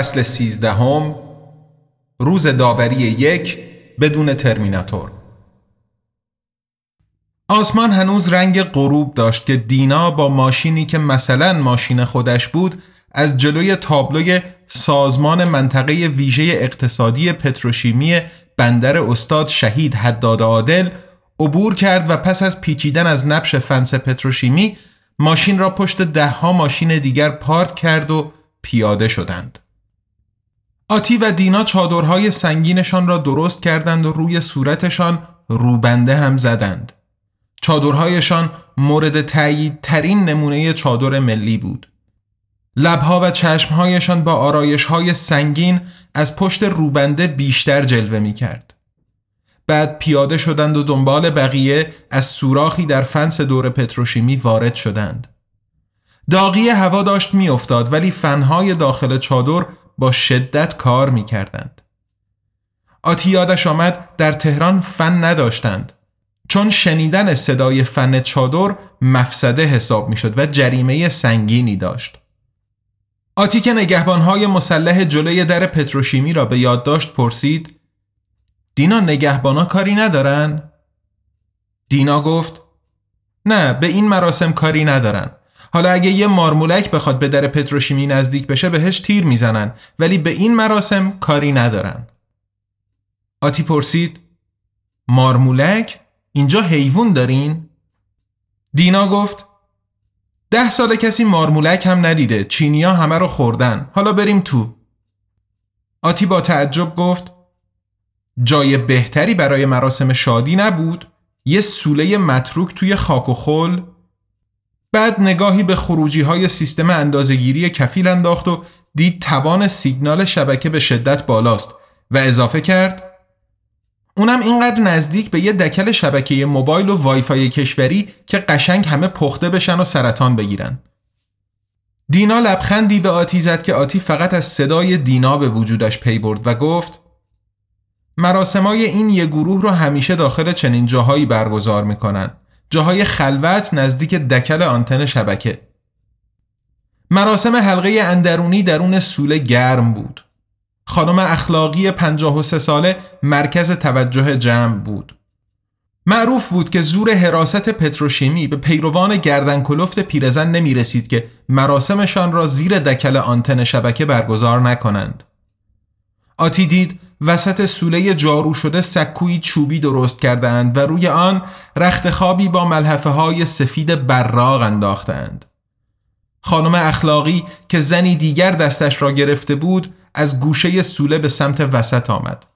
فصل سیزدهم روز داوری یک بدون ترمیناتور آسمان هنوز رنگ غروب داشت که دینا با ماشینی که مثلا ماشین خودش بود از جلوی تابلوی سازمان منطقه ویژه اقتصادی پتروشیمی بندر استاد شهید حداد عادل عبور کرد و پس از پیچیدن از نبش فنس پتروشیمی ماشین را پشت دهها ماشین دیگر پارک کرد و پیاده شدند. آتی و دینا چادرهای سنگینشان را درست کردند و روی صورتشان روبنده هم زدند. چادرهایشان مورد تایید ترین نمونه چادر ملی بود. لبها و چشمهایشان با آرایشهای سنگین از پشت روبنده بیشتر جلوه می کرد. بعد پیاده شدند و دنبال بقیه از سوراخی در فنس دور پتروشیمی وارد شدند. داغی هوا داشت میافتاد ولی فنهای داخل چادر با شدت کار می کردند. آتی یادش آمد در تهران فن نداشتند چون شنیدن صدای فن چادر مفسده حساب می شد و جریمه سنگینی داشت. آتی که نگهبانهای مسلح جلوی در پتروشیمی را به یاد داشت پرسید دینا نگهبانا کاری ندارن؟ دینا گفت نه به این مراسم کاری ندارن حالا اگه یه مارمولک بخواد به در پتروشیمی نزدیک بشه بهش تیر می‌زنن. ولی به این مراسم کاری ندارن. آتی پرسید مارمولک؟ اینجا حیوان دارین؟ دینا گفت ده سال کسی مارمولک هم ندیده. چینیا همه رو خوردن. حالا بریم تو. آتی با تعجب گفت جای بهتری برای مراسم شادی نبود. یه سوله متروک توی خاک و خل بعد نگاهی به خروجی های سیستم اندازه‌گیری کفیل انداخت و دید توان سیگنال شبکه به شدت بالاست و اضافه کرد اونم اینقدر نزدیک به یه دکل شبکه موبایل و وایفای کشوری که قشنگ همه پخته بشن و سرطان بگیرن. دینا لبخندی به آتی زد که آتی فقط از صدای دینا به وجودش پی برد و گفت مراسمای این یه گروه رو همیشه داخل چنین جاهایی برگزار می‌کنن جاهای خلوت نزدیک دکل آنتن شبکه. مراسم حلقه اندرونی درون سوله گرم بود. خانم اخلاقی 53 ساله مرکز توجه جمع بود. معروف بود که زور حراست پتروشیمی به پیروان گردن کلفت پیرزن نمی رسید که مراسمشان را زیر دکل آنتن شبکه برگزار نکنند. آتی دید وسط سوله جارو شده سکوی چوبی درست کردند و روی آن رخت خوابی با ملحفه های سفید براغ انداختند. خانم اخلاقی که زنی دیگر دستش را گرفته بود از گوشه سوله به سمت وسط آمد.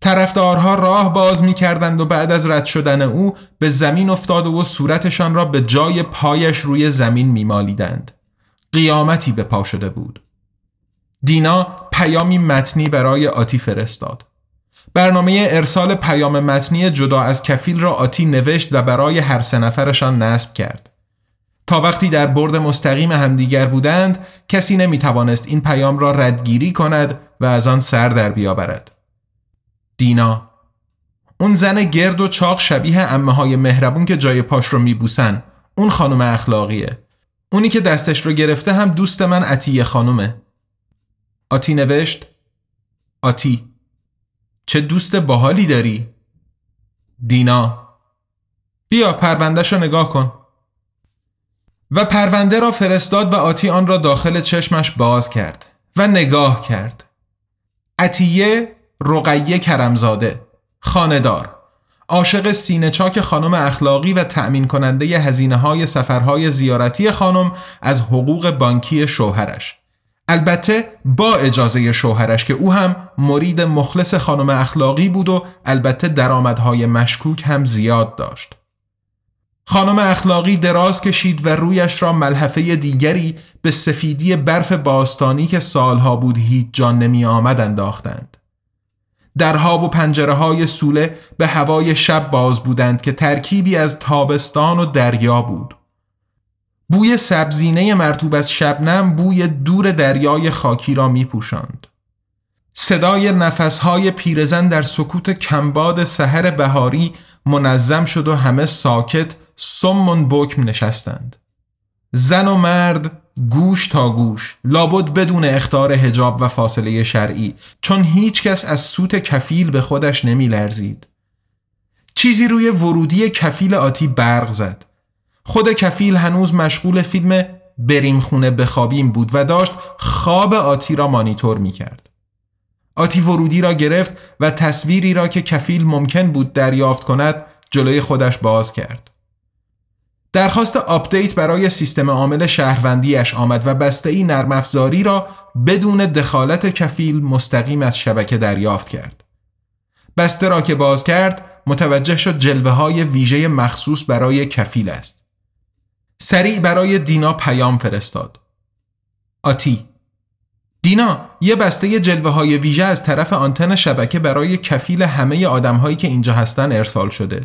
طرفدارها راه باز می کردند و بعد از رد شدن او به زمین افتاد و صورتشان را به جای پایش روی زمین می مالیدند. قیامتی به پا شده بود دینا پیامی متنی برای آتی فرستاد. برنامه ارسال پیام متنی جدا از کفیل را آتی نوشت و برای هر سه نفرشان نصب کرد. تا وقتی در برد مستقیم همدیگر بودند کسی نمی توانست این پیام را ردگیری کند و از آن سر در بیاورد. دینا اون زن گرد و چاق شبیه امه های مهربون که جای پاش رو میبوسن اون خانم اخلاقیه. اونی که دستش رو گرفته هم دوست من عطیه خانومه. آتی نوشت؟ آتی چه دوست باحالی داری؟ دینا بیا پروندهش رو نگاه کن. و پرونده را فرستاد و آتی آن را داخل چشمش باز کرد و نگاه کرد. عطیه رقیه کرمزاده خاندار عاشق سینه چاک خانم اخلاقی و تأمین کننده هزینه های سفرهای زیارتی خانم از حقوق بانکی شوهرش. البته با اجازه شوهرش که او هم مرید مخلص خانم اخلاقی بود و البته درآمدهای مشکوک هم زیاد داشت خانم اخلاقی دراز کشید و رویش را ملحفه دیگری به سفیدی برف باستانی که سالها بود هیچ جان نمی آمد انداختند. درها و پنجره های سوله به هوای شب باز بودند که ترکیبی از تابستان و دریا بود. بوی سبزینه مرتوب از شبنم بوی دور دریای خاکی را می پوشند. صدای نفسهای پیرزن در سکوت کمباد سحر بهاری منظم شد و همه ساکت سمون بکم نشستند زن و مرد گوش تا گوش لابد بدون اختار هجاب و فاصله شرعی چون هیچ کس از سوت کفیل به خودش نمی لرزید. چیزی روی ورودی کفیل آتی برق زد خود کفیل هنوز مشغول فیلم بریم خونه بخوابیم بود و داشت خواب آتی را مانیتور می کرد. آتی ورودی را گرفت و تصویری را که کفیل ممکن بود دریافت کند جلوی خودش باز کرد. درخواست آپدیت برای سیستم عامل شهروندیش آمد و بسته ای نرم افزاری را بدون دخالت کفیل مستقیم از شبکه دریافت کرد. بسته را که باز کرد متوجه شد جلوه های ویژه مخصوص برای کفیل است. سریع برای دینا پیام فرستاد. آتی دینا یه بسته جلوه های ویژه از طرف آنتن شبکه برای کفیل همه آدم هایی که اینجا هستن ارسال شده.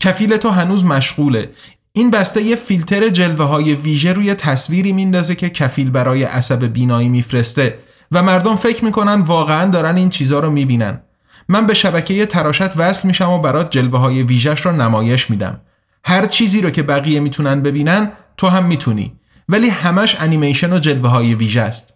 کفیل تو هنوز مشغوله این بسته یه فیلتر جلوه های ویژه روی تصویری میندازه که کفیل برای عصب بینایی میفرسته و مردم فکر می‌کنن واقعا دارن این چیزا رو می‌بینن من به شبکه تراشت وصل میشم و برات جلوه های ویژش رو نمایش میدم هر چیزی رو که بقیه می‌تونن ببینن تو هم می‌تونی ولی همش انیمیشن و جلوه های ویژه است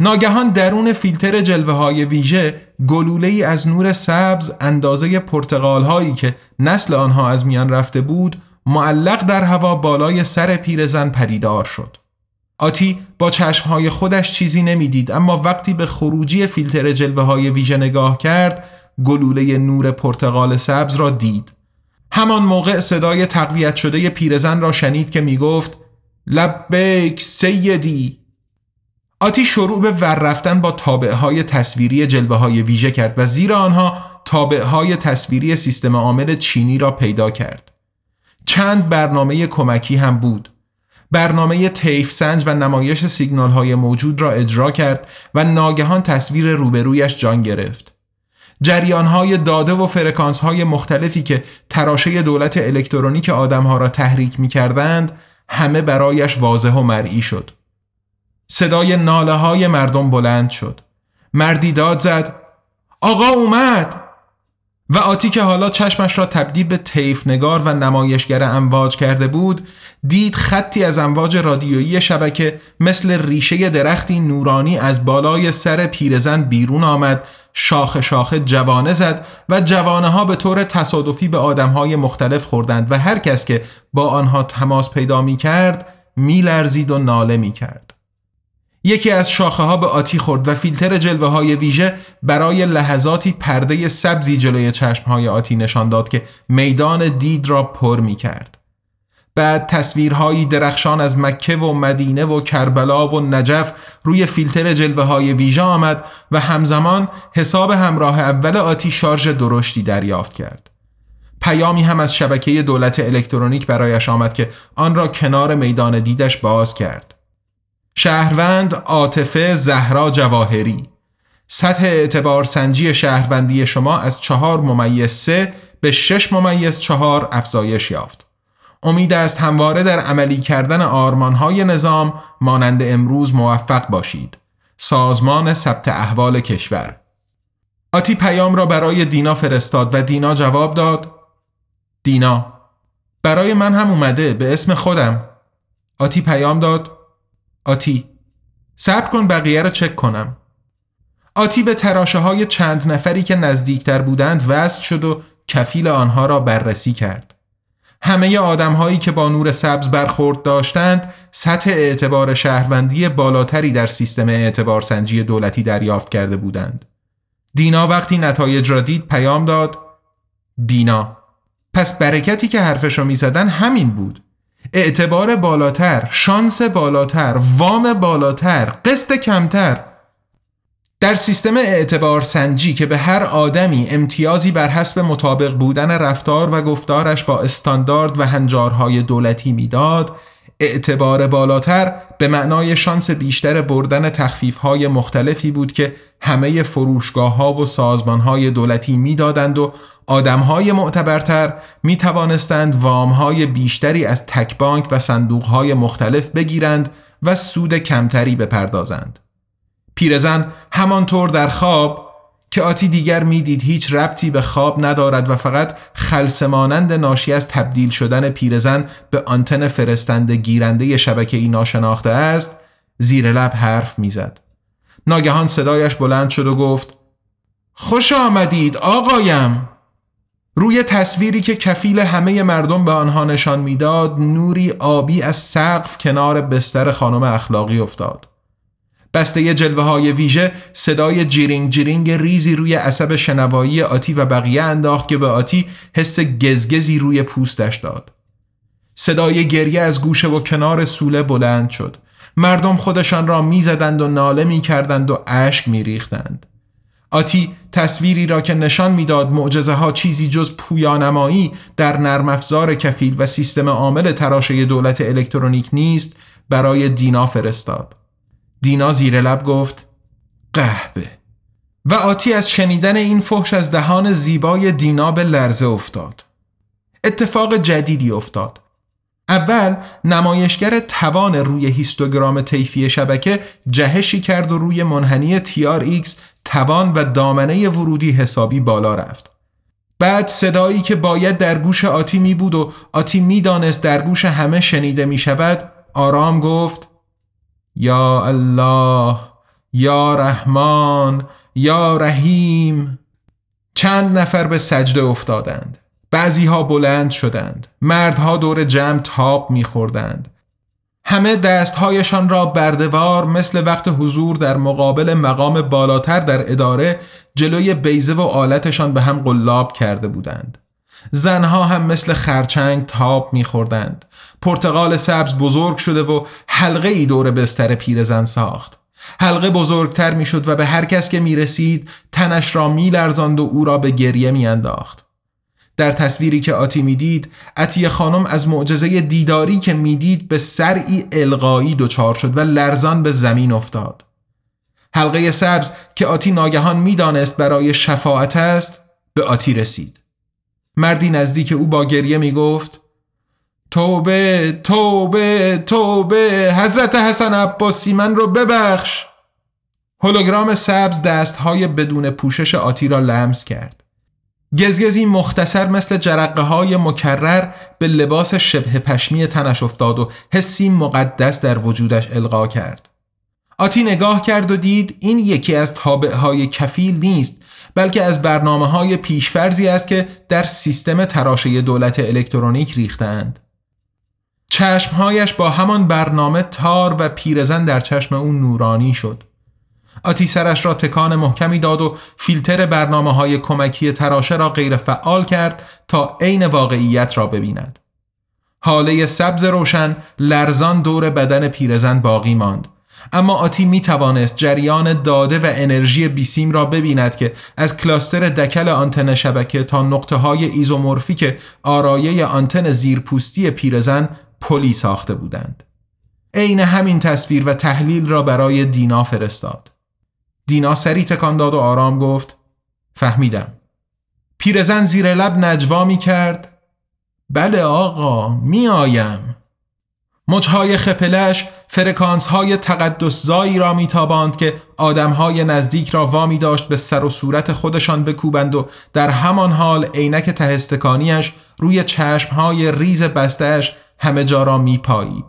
ناگهان درون فیلتر جلوه های ویژه گلوله ای از نور سبز اندازه پرتقال هایی که نسل آنها از میان رفته بود معلق در هوا بالای سر پیرزن پدیدار شد. آتی با چشمهای خودش چیزی نمی‌دید اما وقتی به خروجی فیلتر جلوه های ویژه نگاه کرد گلوله نور پرتغال سبز را دید. همان موقع صدای تقویت شده پیرزن را شنید که می گفت لبیک سیدی. آتی شروع به ور رفتن با تابعه های تصویری جلوه های ویژه کرد و زیر آنها تابعه های تصویری سیستم عامل چینی را پیدا کرد. چند برنامه کمکی هم بود. برنامه تیف سنج و نمایش سیگنال های موجود را اجرا کرد و ناگهان تصویر روبرویش جان گرفت. جریان های داده و فرکانس های مختلفی که تراشه دولت الکترونیک آدم ها را تحریک می کردند همه برایش واضح و مرئی شد. صدای ناله های مردم بلند شد. مردی داد زد آقا اومد! و آتی که حالا چشمش را تبدیل به تیف نگار و نمایشگر امواج کرده بود دید خطی از امواج رادیویی شبکه مثل ریشه درختی نورانی از بالای سر پیرزن بیرون آمد شاخ شاخه جوانه زد و جوانه ها به طور تصادفی به آدم های مختلف خوردند و هر کس که با آنها تماس پیدا می کرد می لرزید و ناله می کرد. یکی از شاخه ها به آتی خورد و فیلتر جلوه های ویژه برای لحظاتی پرده سبزی جلوی چشم های آتی نشان داد که میدان دید را پر می کرد. بعد تصویرهایی درخشان از مکه و مدینه و کربلا و نجف روی فیلتر جلوه های ویژه آمد و همزمان حساب همراه اول آتی شارژ درشتی دریافت کرد. پیامی هم از شبکه دولت الکترونیک برایش آمد که آن را کنار میدان دیدش باز کرد. شهروند عاطفه زهرا جواهری. سطح اعتبار سنجی شهروندی شما از چهار ممیز سه به شش ممیز چهار افزایش یافت. امید است همواره در عملی کردن آرمانهای نظام مانند امروز موفق باشید. سازمان ثبت احوال کشور. آتی پیام را برای دینا فرستاد و دینا جواب داد. دینا برای من هم اومده به اسم خودم. آتی پیام داد. آتی صبر کن بقیه را چک کنم آتی به تراشه های چند نفری که نزدیکتر بودند وصل شد و کفیل آنها را بررسی کرد. همه آدم هایی که با نور سبز برخورد داشتند سطح اعتبار شهروندی بالاتری در سیستم اعتبار سنجی دولتی دریافت کرده بودند. دینا وقتی نتایج را دید پیام داد دینا پس برکتی که حرفشو می زدن همین بود اعتبار بالاتر، شانس بالاتر، وام بالاتر، قسط کمتر. در سیستم اعتبار سنجی که به هر آدمی امتیازی بر حسب مطابق بودن رفتار و گفتارش با استاندارد و هنجارهای دولتی می‌داد اعتبار بالاتر به معنای شانس بیشتر بردن تخفیف های مختلفی بود که همه فروشگاه ها و سازمان های دولتی می‌دادند و آدم های معتبرتر می توانستند وام های بیشتری از تک بانک و صندوق های مختلف بگیرند و سود کمتری بپردازند. پیرزن همانطور در خواب که آتی دیگر می‌دید هیچ ربطی به خواب ندارد و فقط خلصمانند ناشی از تبدیل شدن پیرزن به آنتن فرستنده گیرنده شبکه ای ناشناخته است زیر لب حرف می‌زد. ناگهان صدایش بلند شد و گفت خوش آمدید آقایم روی تصویری که کفیل همه مردم به آنها نشان می‌داد نوری آبی از سقف کنار بستر خانم اخلاقی افتاد بسته جلوه های ویژه صدای جیرینگ جیرینگ ریزی روی عصب شنوایی آتی و بقیه انداخت که به آتی حس گزگزی روی پوستش داد. صدای گریه از گوشه و کنار سوله بلند شد. مردم خودشان را می‌زدند و ناله می کردند و اشک می ریختند. آتی تصویری را که نشان می‌داد معجزه ها چیزی جز پویانمایی در نرم افزار کفیل و سیستم عامل تراشه دولت الکترونیک نیست برای دینا فرستاد. دینا زیر لب گفت قهوه. و آتی از شنیدن این فحش از دهان زیبای دینا به لرزه افتاد. اتفاق جدیدی افتاد. اول نمایشگر توان روی هیستوگرام طیفی شبکه جهشی کرد و روی منحنی ایکس توان و دامنه ورودی حسابی بالا رفت. بعد صدایی که باید در گوش آتی می بود و آتی می در گوش همه شنیده می شود آرام گفت یا الله یا رحمان یا رحیم. چند نفر به سجده افتادند. بعضی ها بلند شدند. مردها دور جمع تاب میخوردند. همه دستهایشان را بردوار مثل وقت حضور در مقابل مقام بالاتر در اداره جلوی بیزه و آلتشان به هم قلاب کرده بودند. زنها هم مثل خرچنگ تاب میخوردند. پرتقال سبز بزرگ شده و حلقه ای دور بستر پیرزن ساخت. حلقه بزرگتر می‌شد و به هر کس که می رسید تنش را میلرزاند و او را به گریه میانداخت. در تصویری که آتی می‌دید عطیه خانم از معجزه دیداری که می‌دید به سرعی القایی دچار شد و لرزان به زمین افتاد. حلقه سبز که آتی ناگهان می‌دانست برای شفاعت است به آتی رسید. مردی نزدیک او با گریه می گفت توبه توبه توبه حضرت حسن عباسی من رو ببخش. هولوگرام سبز دستهای بدون پوشش آتی را لمس کرد. گزگزی مختصر مثل جرقه های مکرر به لباس شبه پشمی تنش افتاد و حسی مقدس در وجودش القا کرد. آتی نگاه کرد و دید این یکی از تابعهای کفیل نیست. بلکه از برنامه های پیشفرزی است که در سیستم تراشه دولت الکترونیک ریختند. چشمهایش با همان برنامه تار و پیرزن در چشم او نورانی شد. آتی سرش را تکان محکمی داد و فیلتر برنامه های کمکی تراشه را غیر فعال کرد تا عین واقعیت را ببیند. هاله سبز روشن لرزان دور بدن پیرزن باقی ماند اما آتی می توانست جریان داده و انرژی بیسیم را ببیند که از cluster دکل آنتن شبکه تا نقطه های isomorphic آرایه آنتن زیرپوستی پیرزن پلی ساخته بودند. عین همین تصویر و تحلیل را برای دینا فرستاد. دینا سری تکان داد و آرام گفت فهمیدم. پیرزن زیر لب نجوا می کرد بله آقا می آیم. مجهای خپلش فرکانس های تقدس زایی را میتاباند که آدم های نزدیک را وامی داشت به سر و صورت خودشان بکوبند و در همان حال عینک تهستکانیش روی چشم های ریز بستهش همه جا را میپایید.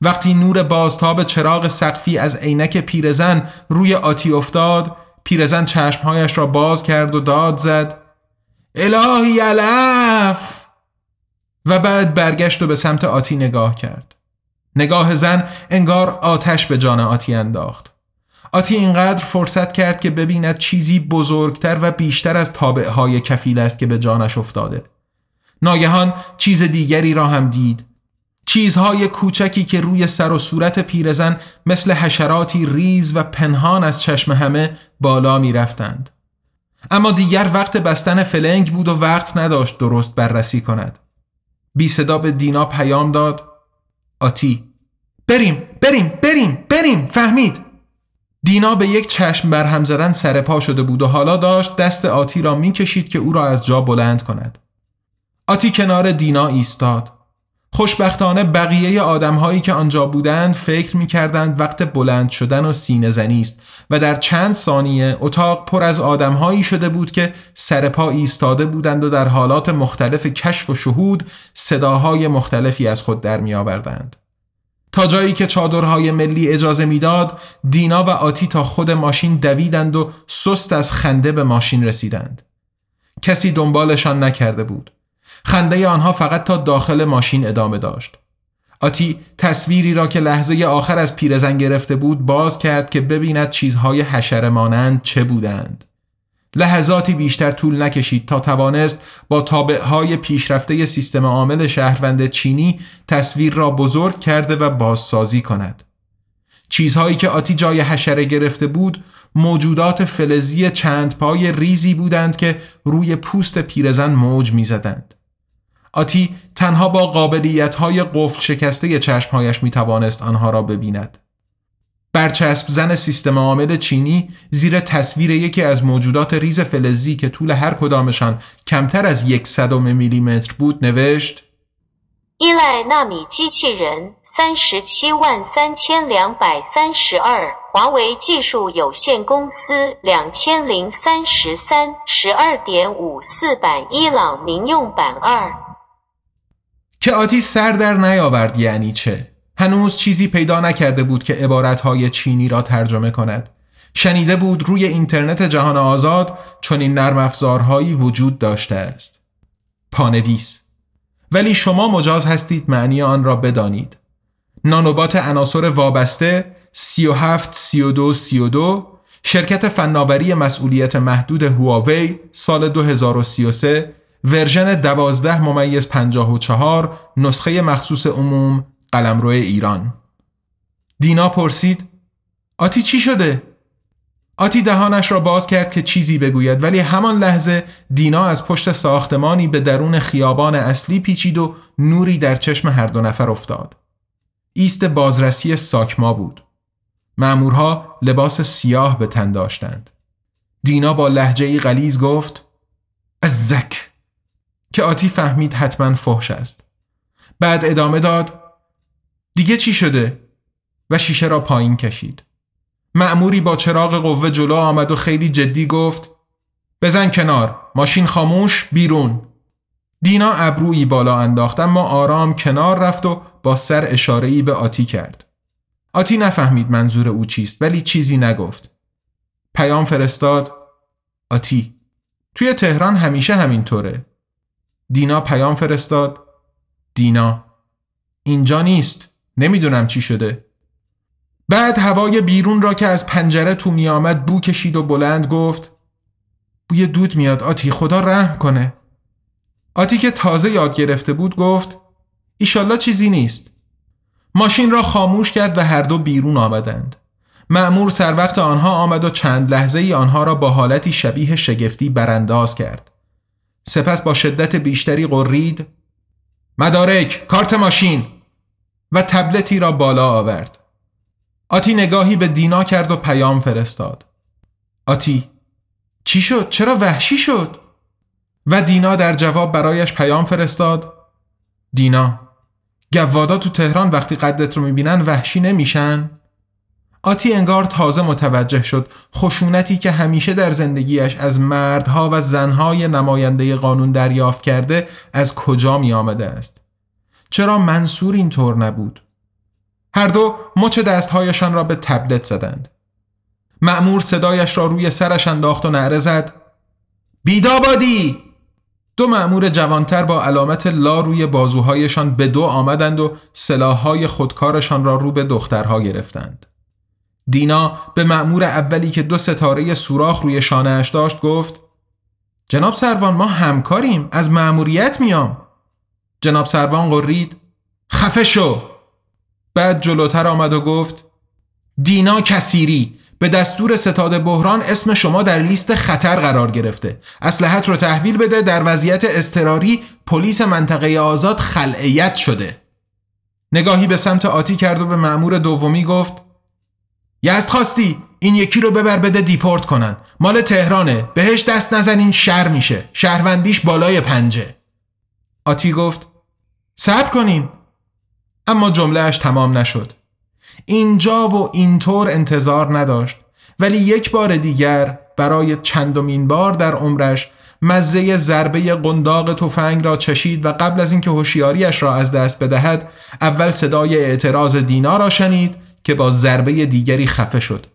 وقتی نور بازتاب چراغ سقفی از عینک پیرزن روی آتی افتاد پیرزن چشمهایش را باز کرد و داد زد الهی علف و بعد برگشت و به سمت آتی نگاه کرد نگاه زن انگار آتش به جان آتی انداخت آتی اینقدر فرصت کرد که ببیند چیزی بزرگتر و بیشتر از تابعهای کفیل است که به جانش افتاده ناگهان چیز دیگری را هم دید چیزهای کوچکی که روی سر و صورت پیرزن مثل حشراتی ریز و پنهان از چشم همه بالا می رفتند. اما دیگر وقت بستن فلنگ بود و وقت نداشت درست بررسی کند. بی صدا به دینا پیام داد آتی. بریم بریم بریم بریم. فهمید. دینا به یک چشم برهم زدن سر پا شده بود و حالا داشت دست آتی را می‌کشید که او را از جا بلند کند. آتی کنار دینا ایستاد. خوشبختانه بقیه آدمهایی که آنجا بودند فکر می کردند وقت بلند شدن و سینه زنی است و در چند ثانیه اتاق پر از آدمهایی شده بود که سر پا ایستاده بودند و در حالات مختلف کشف و شهود صداهای مختلفی از خود در می آوردند. تا جایی که چادرهای ملی اجازه می‌داد دینا و آتی تا خود ماشین دویدند و سست از خنده به ماشین رسیدند. کسی دنبالشان نکرده بود. خنده آنها فقط تا داخل ماشین ادامه داشت. آتی تصویری را که لحظه آخر از پیرزن گرفته بود باز کرد که ببیند چیزهای حشره مانند چه بودند. لحظاتی بیشتر طول نکشید تا توانست با تابعهای پیشرفته سیستم عامل شهروند چینی تصویر را بزرگ کرده و بازسازی کند. چیزهایی که آتی جای حشره گرفته بود موجودات فلزی چند پای ریزی بودند که روی پوست پیرزن موج می‌زدند. آتی تنها با قابلیت های قفل شکسته چشمهایش می توانست آنها را ببیند. برچسب زن سیستم عامل چینی زیر تصویر یکی از موجودات ریز فلزی که طول هر کدامشان کمتر از یک صدم میلیمتر بود نوشت 依赖纳米机器人三十七万三千两百三十二，华为技术有限公司两千零三十三十二点五四版伊朗民用版二。 که آتی سر در نیاورد یعنی چه؟ هنوز چیزی پیدا نکرده بود که عبارتهای چینی را ترجمه کند. شنیده بود روی اینترنت جهان آزاد چنین نرم افزارهایی وجود داشته است. پانویس ولی شما مجاز هستید معنی آن را بدانید. نانوبات عناصر وابسته 37 32 32 شرکت فناوری مسئولیت محدود هواوی سال 2033 ورژن 12 ممیز 54 نسخه مخصوص عموم قلمرو ایران دینا پرسید آتی چی شده؟ آتی دهانش را باز کرد که چیزی بگوید ولی همان لحظه دینا از پشت ساختمانی به درون خیابان اصلی پیچید و نوری در چشم هر دو نفر افتاد. ایست بازرسی ساکما بود. معمورها لباس سیاه به تن داشتند. دینا با لحجه ای گفت زک که آتی فهمید حتما فحش است. بعد ادامه داد دیگه چی شده؟ و شیشه را پایین کشید. معموری با چراغ قوه جلو آمد و خیلی جدی گفت بزن کنار ماشین خاموش بیرون دینا ابرویی بالا انداخت اما آرام کنار رفت و با سر اشارهی به آتی کرد آتی نفهمید منظور او چیست ولی چیزی نگفت پیام فرستاد آتی توی تهران همیشه همینطوره دینا پیام فرستاد. دینا اینجا نیست. نمی‌دونم چی شده. بعد هوای بیرون را که از پنجره تو می آمد بو کشید و بلند گفت بوی دود میاد آتی خدا رحم کنه. آتی که تازه یاد گرفته بود گفت ایشالله چیزی نیست. ماشین را خاموش کرد و هر دو بیرون آمدند. معمور سر وقت آنها آمد و چند لحظه ای آنها را با حالتی شبیه شگفتی برانداز کرد. سپس با شدت بیشتری قرید مدارک کارت ماشین و تبلتی را بالا آورد آتی نگاهی به دینا کرد و پیام فرستاد آتی چی شد؟ چرا وحشی شد؟ و دینا در جواب برایش پیام فرستاد دینا گوادا تو تهران وقتی قدت رو می‌بینن وحشی نمیشن؟ آتی انگار تازه متوجه شد خشونتی که همیشه در زندگیش از مردها و زنهای نماینده قانون دریافت کرده از کجا می آمده است؟ چرا منصور اینطور نبود؟ هر دو مچ دستهایشان را به تبلت زدند. معمور صدایش را روی سرش انداخت و نعره زد. بیدابادی! دو معمور جوانتر با علامت لا روی بازوهایشان به دو آمدند و سلاحهای خودکارشان را رو به دخترها گرفتند. دینا به معمور اولی که دو ستاره سوراخ روی شانهاش داشت گفت جناب سروان ما همکاریم از معموریت میام. جناب سروان قرید خفه شو. بعد جلوتر آمد و گفت دینا کسیری به دستور ستاد بحران اسم شما در لیست خطر قرار گرفته. اسلحت رو تحویل بده در وضعیت اضطراری پلیس منطقه آزاد خلعیت شده. نگاهی به سمت آتی کرد و به معمور دومی گفت یزد خواستی این یکی رو ببر بده دیپورت کنن. مال تهرانه. بهش دست نزنین شر میشه. شهروندیش بالای پنجه. آتی گفت صبر کنین اما جملهش تمام نشد. اینجا و اینطور انتظار نداشت. ولی یک بار دیگر برای چندمین بار در عمرش مزه ضربه قنداق تفنگ را چشید و قبل از اینکه هوشیاریش را از دست بدهد اول صدای اعتراض دینا را شنید که با ضربه دیگری خفه شد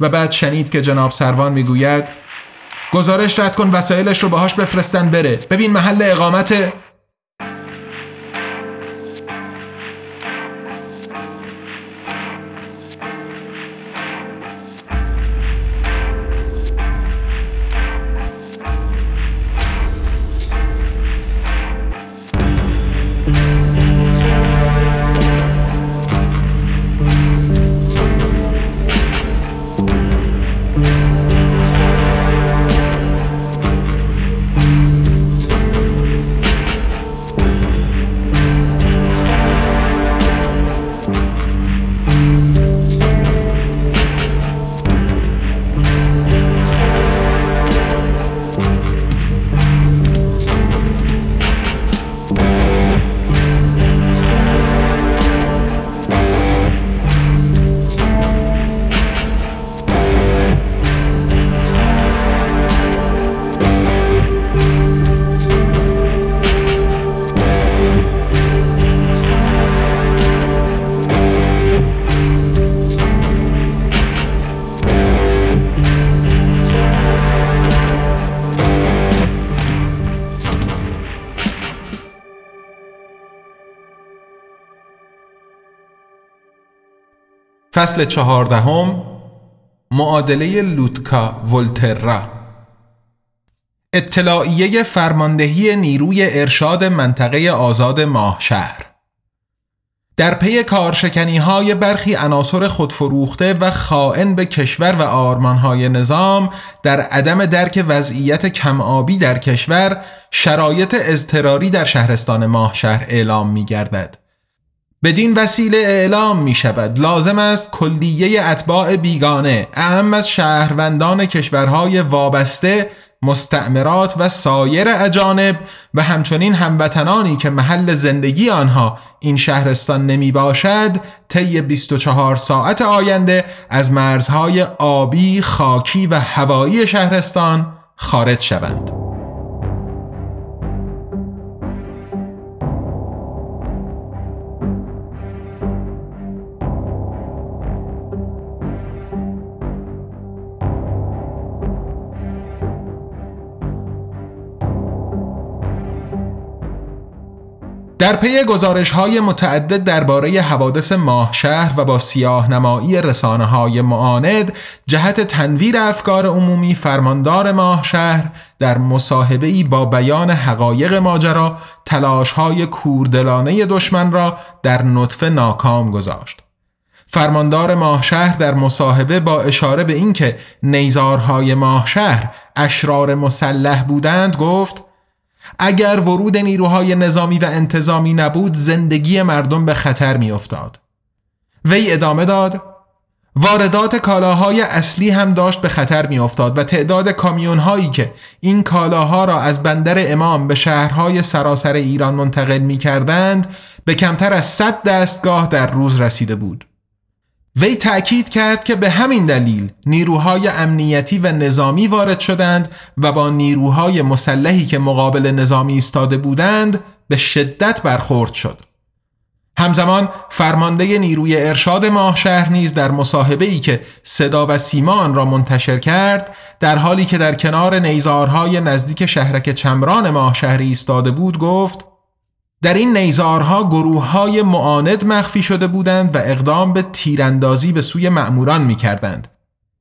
و بعد شنید که جناب سروان می‌گوید گزارش رد کن وسایلش رو باهاش بفرستن بره. ببین محل اقامت فصل چهاردهم معادله لوتکا ولترا اطلاعیه فرماندهی نیروی ارشاد منطقه آزاد ماه شهر در پی کارشکنی های برخی عناصر خودفروخته و خائن به کشور و آرمان های نظام در عدم درک وضعیت کمآبی در کشور شرایط اضطراری در شهرستان ماه شهر اعلام می گردد. بدین وسیله اعلام می شود لازم است کلیه اتباع بیگانه اهم از شهروندان کشورهای وابسته مستعمرات و سایر اجانب و همچنین هموطنانی که محل زندگی آنها این شهرستان نمی باشد طی 24 ساعت آینده از مرزهای آبی، خاکی و هوایی شهرستان خارج شوند. در پی گزارش های متعدد درباره حوادث ماه شهر و با سیاه نمایی رسانه های معاند جهت تنویر افکار عمومی فرماندار ماه شهر در مصاحبه با بیان حقایق ماجرا تلاش های کوردلانه دشمن را در نطفه ناکام گذاشت. فرماندار ماه شهر در مصاحبه با اشاره به اینکه نیزارهای ماه شهر اشرار مسلح بودند گفت اگر ورود نیروهای نظامی و انتظامی نبود زندگی مردم به خطر میافتاد. وی ادامه داد واردات کالاهای اصلی هم داشت به خطر میافتاد و تعداد کامیون هایی که این کالاها را از بندر امام به شهرهای سراسر ایران منتقل می کردند به کمتر از 100 دستگاه در روز رسیده بود. وی تأکید کرد که به همین دلیل نیروهای امنیتی و نظامی وارد شدند و با نیروهای مسلحی که مقابل نظامی ایستاده بودند به شدت برخورد شد. همزمان فرمانده نیروی ارشاد ماهشهر نیز در مصاحبه ای که صدا و سیما آن را منتشر کرد در حالی که در کنار نیزارهای نزدیک شهرک چمران ماهشهری ایستاده بود گفت در این نیزارها گروه های معاند مخفی شده بودند و اقدام به تیراندازی به سوی مأموران می کردند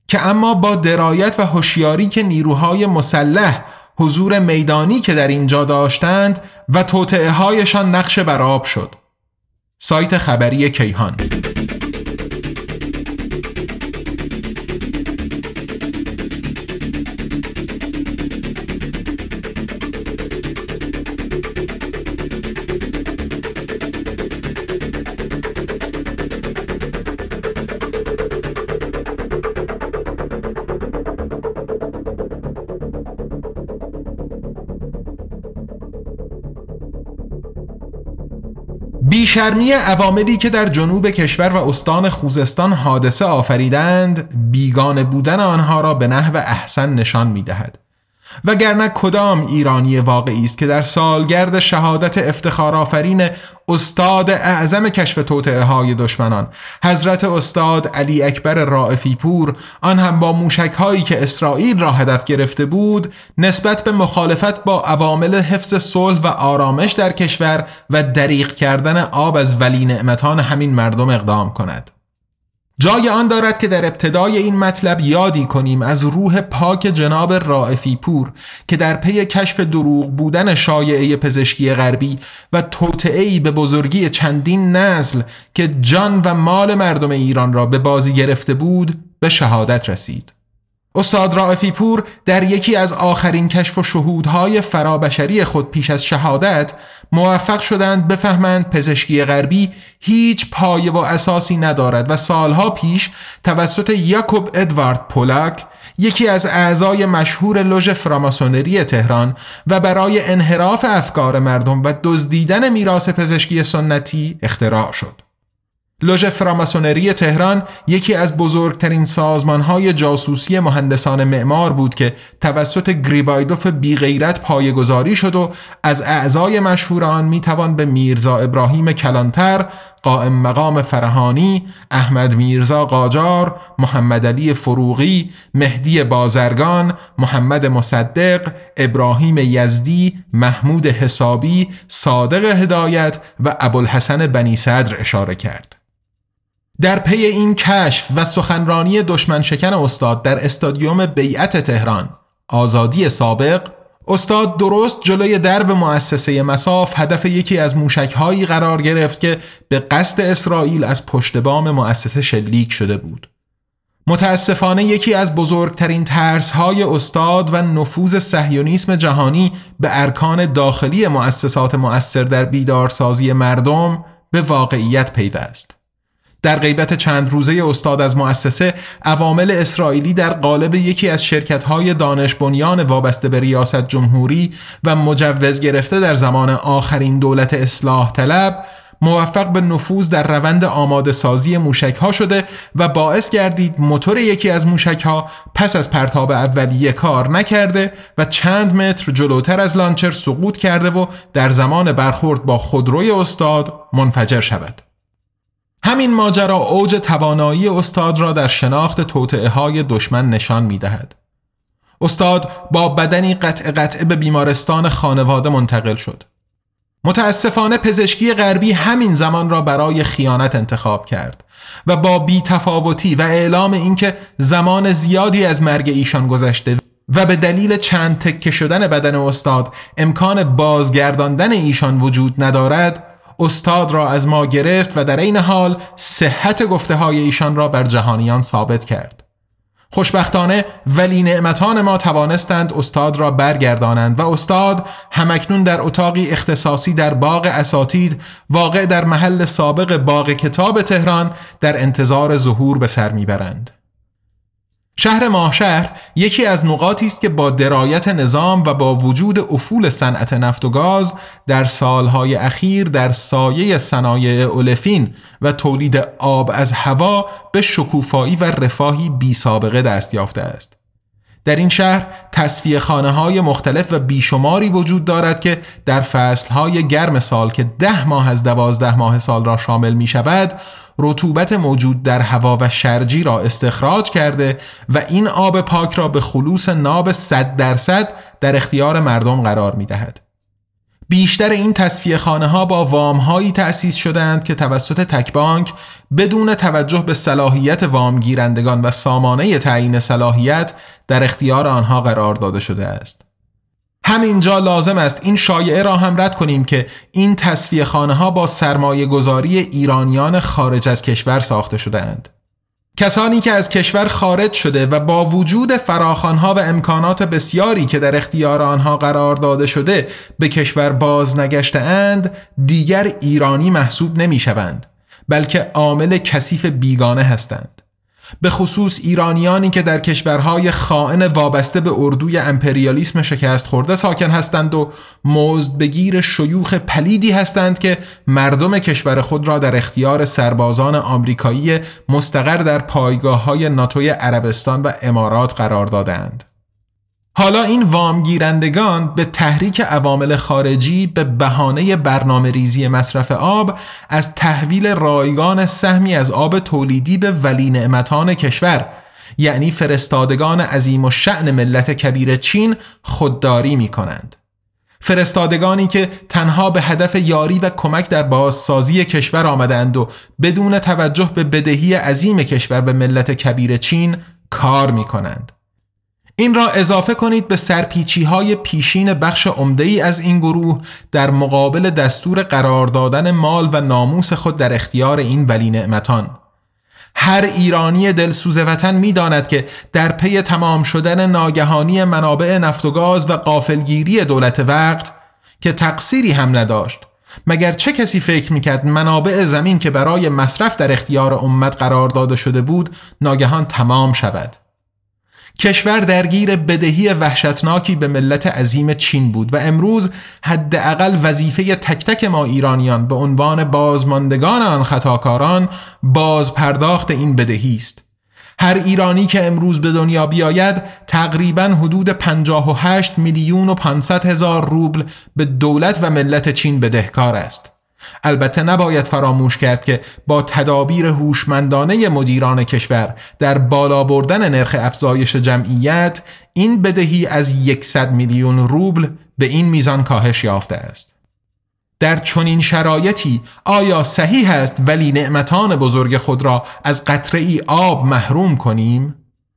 که اما با درایت و هوشیاری که نیروهای مسلح حضور میدانی که در اینجا داشتند و توطعه هایشان نقش براب شد. سایت خبری کیهان بیشرمی عواملی که در جنوب کشور و استان خوزستان حادثه آفریدند بیگانه بودن آنها را به نحو احسن نشان می دهد. وگرنه کدام ایرانی واقعی است که در سالگرد شهادت افتخارآفرین استاد اعظم کشف توطعه های دشمنان حضرت استاد علی اکبر رائفی پور آن هم با موشک هایی که اسرائیل را هدف گرفته بود نسبت به مخالفت با عوامل حفظ صلح و آرامش در کشور و دریق کردن آب از ولی نعمتان همین مردم اقدام کند. جای آن دارد که در ابتدای این مطلب یادی کنیم از روح پاک جناب رائفی پور که در پی کشف دروغ بودن شایعه پزشکی غربی و توطعه‌ای به بزرگی چندین نسل که جان و مال مردم ایران را به بازی گرفته بود به شهادت رسید. استاد رائفی پور در یکی از آخرین کشف و شهودهای فرابشری خود پیش از شهادت موفق شدند بفهمند پزشکی غربی هیچ پایه و اساسی ندارد و سالها پیش توسط یاکوب ادوارد پولاک یکی از اعضای مشهور لژ فراماسونری تهران و برای انحراف افکار مردم و دزدیدن میراث پزشکی سنتی اختراع شد. لژ فراماسونری تهران یکی از بزرگترین سازمانهای جاسوسی مهندسان معمار بود که توسط گریبایدوف بیغیرت پایگذاری شد و از اعضای مشهور آن می‌توان به میرزا ابراهیم کلانتر، قائم مقام فرهانی، احمد میرزا قاجار، محمد علی فروغی، مهدی بازرگان، محمد مصدق، ابراهیم یزدی، محمود حسابی، صادق هدایت و ابوالحسن بنی صدر اشاره کرد. در پی این کشف و سخنرانی دشمن شکن استاد در استادیوم بیعت تهران آزادی سابق استاد درست جلوی درب مؤسسه مساف هدف یکی از موشکهایی قرار گرفت که به قصد اسرائیل از پشت بام مؤسسه شلیک شده بود متاسفانه یکی از بزرگترین ترسهای استاد و نفوذ سهیونیسم جهانی به ارکان داخلی مؤسسات مؤثر در بیدارسازی مردم به واقعیت پیوست. در غیبت چند روزه استاد از مؤسسه عوامل اسرائیلی در قالب یکی از شرکت‌های دانش بنیان وابسته به ریاست جمهوری و مجوز گرفته در زمان آخرین دولت اصلاح طلب موفق به نفوذ در روند آماده سازی موشک ها شده و باعث گردید موتور یکی از موشک ها پس از پرتاب اولیه کار نکرده و چند متر جلوتر از لانچر سقوط کرده و در زمان برخورد با خودروی استاد منفجر شود. همین ماجرا اوج توانایی استاد را در شناخت توطعه های دشمن نشان می دهد. استاد با بدنی قطع قطع به بیمارستان خانواده منتقل شد. متاسفانه پزشکی غربی همین زمان را برای خیانت انتخاب کرد و با بی تفاوتی و اعلام اینکه زمان زیادی از مرگ ایشان گذشته و به دلیل چند تکه شدن بدن استاد امکان بازگرداندن ایشان وجود ندارد استاد را از ما گرفت و در این حال صحت گفته های ایشان را بر جهانیان ثابت کرد خوشبختانه ولی نعمتان ما توانستند استاد را برگردانند و استاد همکنون در اتاقی اختصاصی در باغ اساتید واقع در محل سابق باغ کتاب تهران در انتظار ظهور به سر می‌برند. شهر ماهشهر یکی از نقاطی است که با درایت نظام و با وجود افول صنعت نفت و گاز در سالهای اخیر در سایه صنایع اولفین و تولید آب از هوا به شکوفایی و رفاهی بی سابقه دست یافته است. در این شهر تصفیه خانه های مختلف و بیشماری وجود دارد که در فصل های گرم سال که ده ماه از دوازده ماه سال را شامل می شود رطوبت موجود در هوا و شرجی را استخراج کرده و این آب پاک را به خلوص ناب 100 درصد در اختیار مردم قرار می دهد. بیشتر این تصفیه خانه ها با وام هایی تأسیس شدند که توسط تک بانک بدون توجه به صلاحیت وام گیرندگان و سامانه تعیین صلاحیت در اختیار آنها قرار داده شده است. همینجا لازم است این شایعه را هم رد کنیم که این تصفیه خانه ها با سرمایه گذاری ایرانیان خارج از کشور ساخته شدهاند. کسانی که از کشور خارج شده و با وجود فراخانها و امکانات بسیاری که در اختیار آنها قرار داده شده به کشور باز نگشته اند دیگر ایرانی محسوب نمی شوند بلکه عامل کثیف بیگانه هستند. به خصوص ایرانیانی که در کشورهای خائن وابسته به اردوی امپریالیسم شکست خورده ساکن هستند و مزد بگیر شیوخ پلیدی هستند که مردم کشور خود را در اختیار سربازان آمریکایی مستقر در پایگاه های ناتوی عربستان و امارات قرار دادند. حالا این وامگیرندگان به تحریک عوامل خارجی به بهانه برنامه ریزی مصرف آب از تحویل رایگان سهمی از آب تولیدی به ولی نعمتان کشور یعنی فرستادگان عظیم و شعن ملت کبیر چین خودداری می کنند. فرستادگانی که تنها به هدف یاری و کمک در بازسازی کشور آمدند و بدون توجه به بدهی عظیم کشور به ملت کبیر چین کار می کنند. این را اضافه کنید به سرپیچی های پیشین بخش عمده ای از این گروه در مقابل دستور قرار دادن مال و ناموس خود در اختیار این ولی نعمتان. هر ایرانی دلسوز وطن می داند که در پی تمام شدن ناگهانی منابع نفت و گاز و قافلگیری دولت وقت که تقصیری هم نداشت مگر چه کسی فکر می‌کرد منابع زمین که برای مصرف در اختیار امت قرار داده شده بود ناگهان تمام شود کشور درگیر بدهی وحشتناکی به ملت عظیم چین بود و امروز حداقل وظیفه تک تک ما ایرانیان به عنوان بازماندگان آن خطاکاران باز پرداخت این بدهی است. هر ایرانی که امروز به دنیا بیاید تقریبا حدود 58 میلیون و 500 هزار روبل به دولت و ملت چین بدهکار است. البته نباید فراموش کرد که با تدابیر هوشمندانه مدیران کشور در بالا بردن نرخ افزایش جمعیت این بدهی از 100 میلیون روبل به این میزان کاهش یافته است در چنین شرایطی آیا صحیح است ولی نعمتان بزرگ خود را از قطره ای آب محروم کنیم؟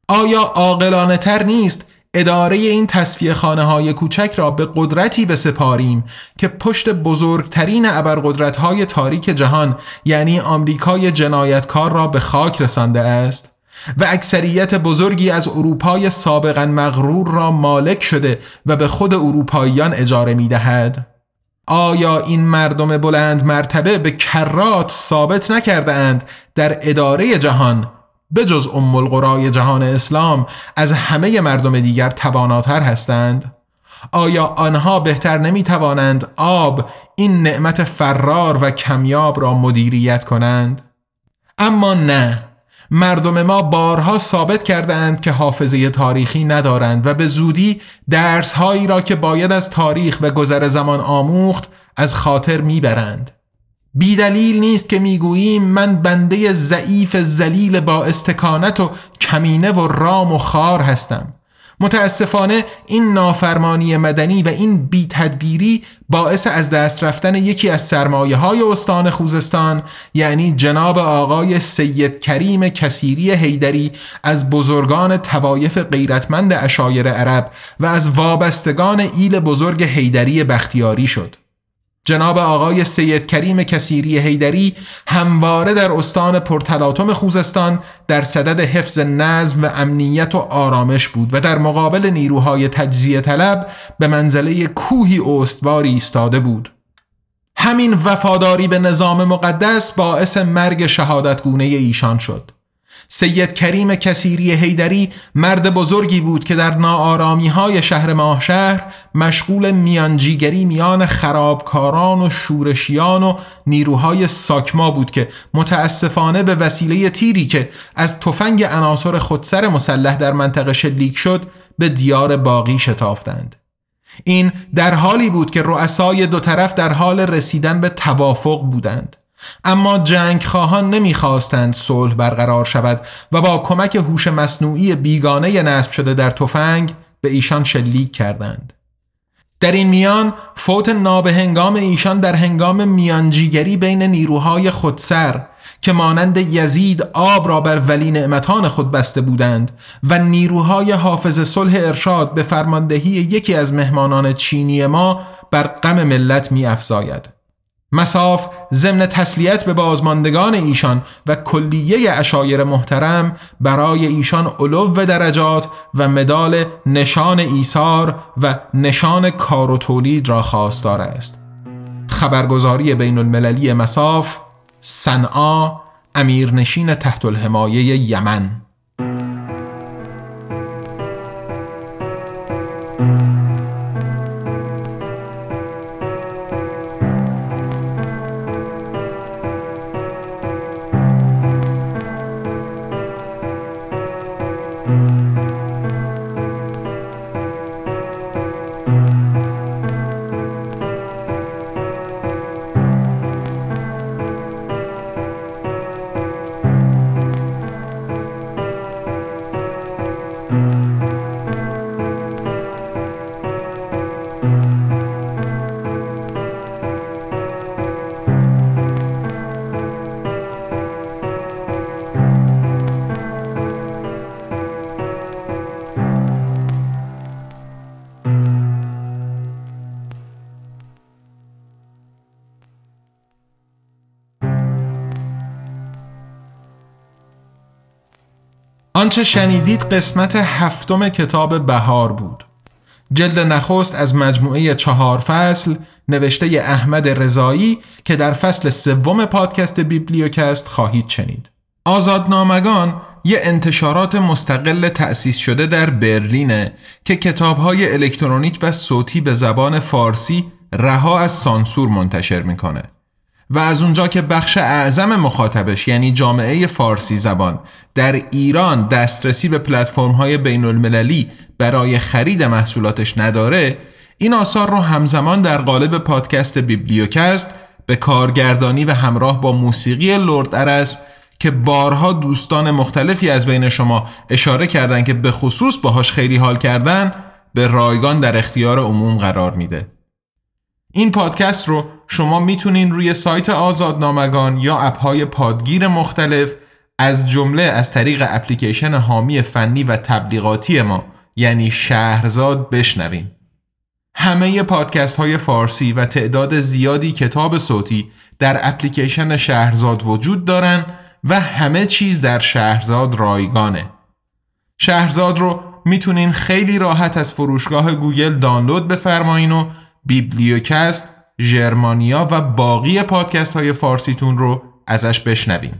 آیا عاقلانه تر نیست اداره این تصفیه خانه های کوچک را به قدرتی بسپاریم که پشت بزرگترین ابرقدرت های تاریک جهان یعنی آمریکای جنایتکار را به خاک رسانده است و اکثریت بزرگی از اروپای سابقا مغرور را مالک شده و به خود اروپاییان اجاره می دهد؟ آیا این مردم بلند مرتبه به کرات ثابت نکرده اند در اداره جهان به جز ام القرای جهان اسلام از همه مردم دیگر تواناتر هستند؟ آیا آنها بهتر نمی توانند آب این نعمت فرار و کمیاب را مدیریت کنند؟ اما نه مردم ما بارها ثابت کردند که حافظه تاریخی ندارند و به زودی درس هایی را که باید از تاریخ و گذر زمان آموخت از خاطر می‌برند بیدلیل نیست که می‌گوییم من بنده ضعیف زلیل با استکانت و کمینه و رام و خار هستم. متاسفانه این نافرمانی مدنی و این بیتدبیری باعث از دست رفتن یکی از سرمایه های استان خوزستان یعنی جناب آقای سید کریم کسیری هیدری از بزرگان توایف غیرتمند اشایر عرب و از وابستگان ایل بزرگ هیدری بختیاری شد. جناب آقای سید کریم کسیری هیدری همواره در استان پرتلاتم خوزستان در صدد حفظ نظم و امنیت و آرامش بود و در مقابل نیروهای تجزیه طلب به منزله کوهی استواری ایستاده بود. همین وفاداری به نظام مقدس باعث مرگ شهادتگونه ایشان شد. سید کریم کسیری هیدری مرد بزرگی بود که در ناآرامی های شهر ماهشهر مشغول میانجیگری میان خرابکاران و شورشیان و نیروهای ساکما بود که متاسفانه به وسیله تیری که از تفنگ عناصر خودسر مسلح در منطقه شلیک شد به دیار باقی شتافتند. این در حالی بود که رؤسای دو طرف در حال رسیدن به توافق بودند. اما جنگ خواهان نمی‌خواستند صلح برقرار شود و با کمک هوش مصنوعی بیگانه نصب شده در تفنگ به ایشان شلیک کردند در این میان فوت نابهنگام ایشان در هنگام میانجیگری بین نیروهای خودسر که مانند یزید آب را بر ولی نعمتان خود بسته بودند و نیروهای حافظ صلح ارشاد به فرماندهی یکی از مهمانان چینی ما بر غم ملت می افزاید. مساف ضمن تسلیت به بازماندگان ایشان و کلیه اشایر محترم برای ایشان علو درجات و مدال نشان ایثار و نشان کار و تولید را خواستار است. خبرگزاری بین المللی مساف صنعا امیرنشین تحت الحمایه یمن. آنچه شنیدید قسمت هفتم کتاب بهار بود. جلد نخست از مجموعه چهار فصل نوشته احمد رضایی که در فصل سوم پادکست بیبلیوکست خواهید شنید. آزادنامگان یه انتشارات مستقل تأسیس شده در برلینه که کتابهای الکترونیک و صوتی به زبان فارسی رها از سانسور منتشر می‌کنه و از اونجا که بخش اعظم مخاطبش یعنی جامعه فارسی زبان در ایران دسترسی به پلتفرم های بین المللی برای خرید محصولاتش نداره این آثار رو همزمان در قالب پادکست بیبلیوکست به کارگردانی و همراه با موسیقی لرد ارس که بارها دوستان مختلفی از بین شما اشاره کردن که به خصوص باهاش خیلی حال کردن به رایگان در اختیار عموم قرار میده. این پادکست رو شما می‌تونین روی سایت آزادنامگان یا اپهای پادگیر مختلف از جمله از طریق اپلیکیشن حامی فنی و تبلیغاتی ما یعنی شهرزاد بشنوین. همه پادکست های فارسی و تعداد زیادی کتاب صوتی در اپلیکیشن شهرزاد وجود دارن و همه چیز در شهرزاد رایگانه. شهرزاد رو می‌تونین خیلی راحت از فروشگاه گوگل دانلود بفرمایین و بیبلیوکست ژرمانیا و باقی پادکست های فارسیتون رو ازش بشنوین.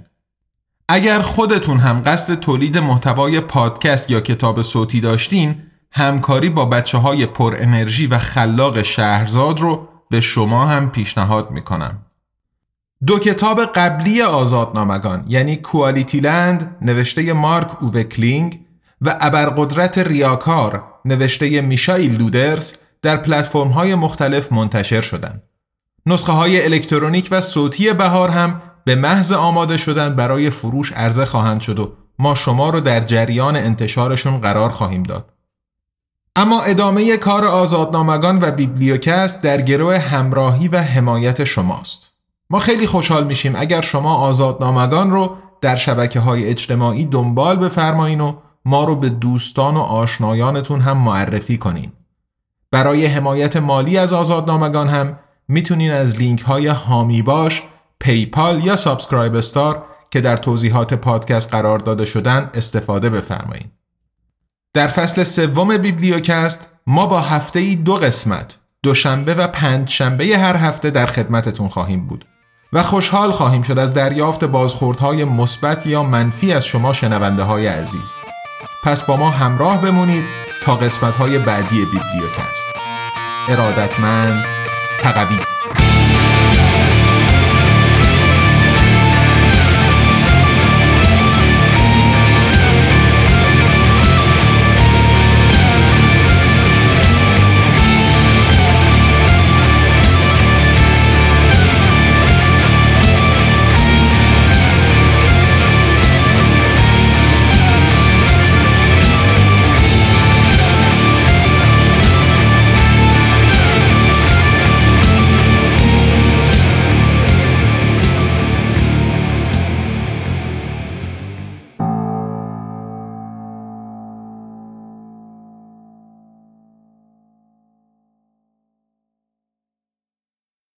اگر خودتون هم قصد تولید محتوای پادکست یا کتاب صوتی داشتین همکاری با بچه های پر انرژی و خلاق شهرزاد رو به شما هم پیشنهاد می‌کنم. دو کتاب قبلی آزادنامگان یعنی کوالیتی لند نوشته مارک اووکلینگ و ابرقدرت ریاکار نوشته میشایل لودرز در پلتفرم های مختلف منتشر شدند. نسخه های الکترونیک و صوتی بهار هم به محض آماده شدن برای فروش عرضه خواهند شد و ما شما رو در جریان انتشارشون قرار خواهیم داد. اما ادامه کار آزادنامگان و بیبلیوکست در گروه همراهی و حمایت شماست. ما خیلی خوشحال میشیم اگر شما آزادنامگان رو در شبکه های اجتماعی دنبال بفرمایین و ما رو به دوستان و آشنایانتون هم معرفی کنین. برای حمایت مالی از آزادنامگان هم می‌تونین از لینک های هامی باش، PayPal یا SubscribeStar که در توضیحات پادکست قرار داده شدن استفاده بفرمایید. در فصل سوم بیبلیوکست ما با هفته ای دو قسمت دوشنبه و پنج شنبه هر هفته در خدمتتون خواهیم بود و خوشحال خواهیم شد از دریافت بازخوردهای مثبت یا منفی از شما شنونده های عزیز پس با ما همراه بمونید تا قسمت های بعدی بیبلیوکست. ارادتمند تقوی.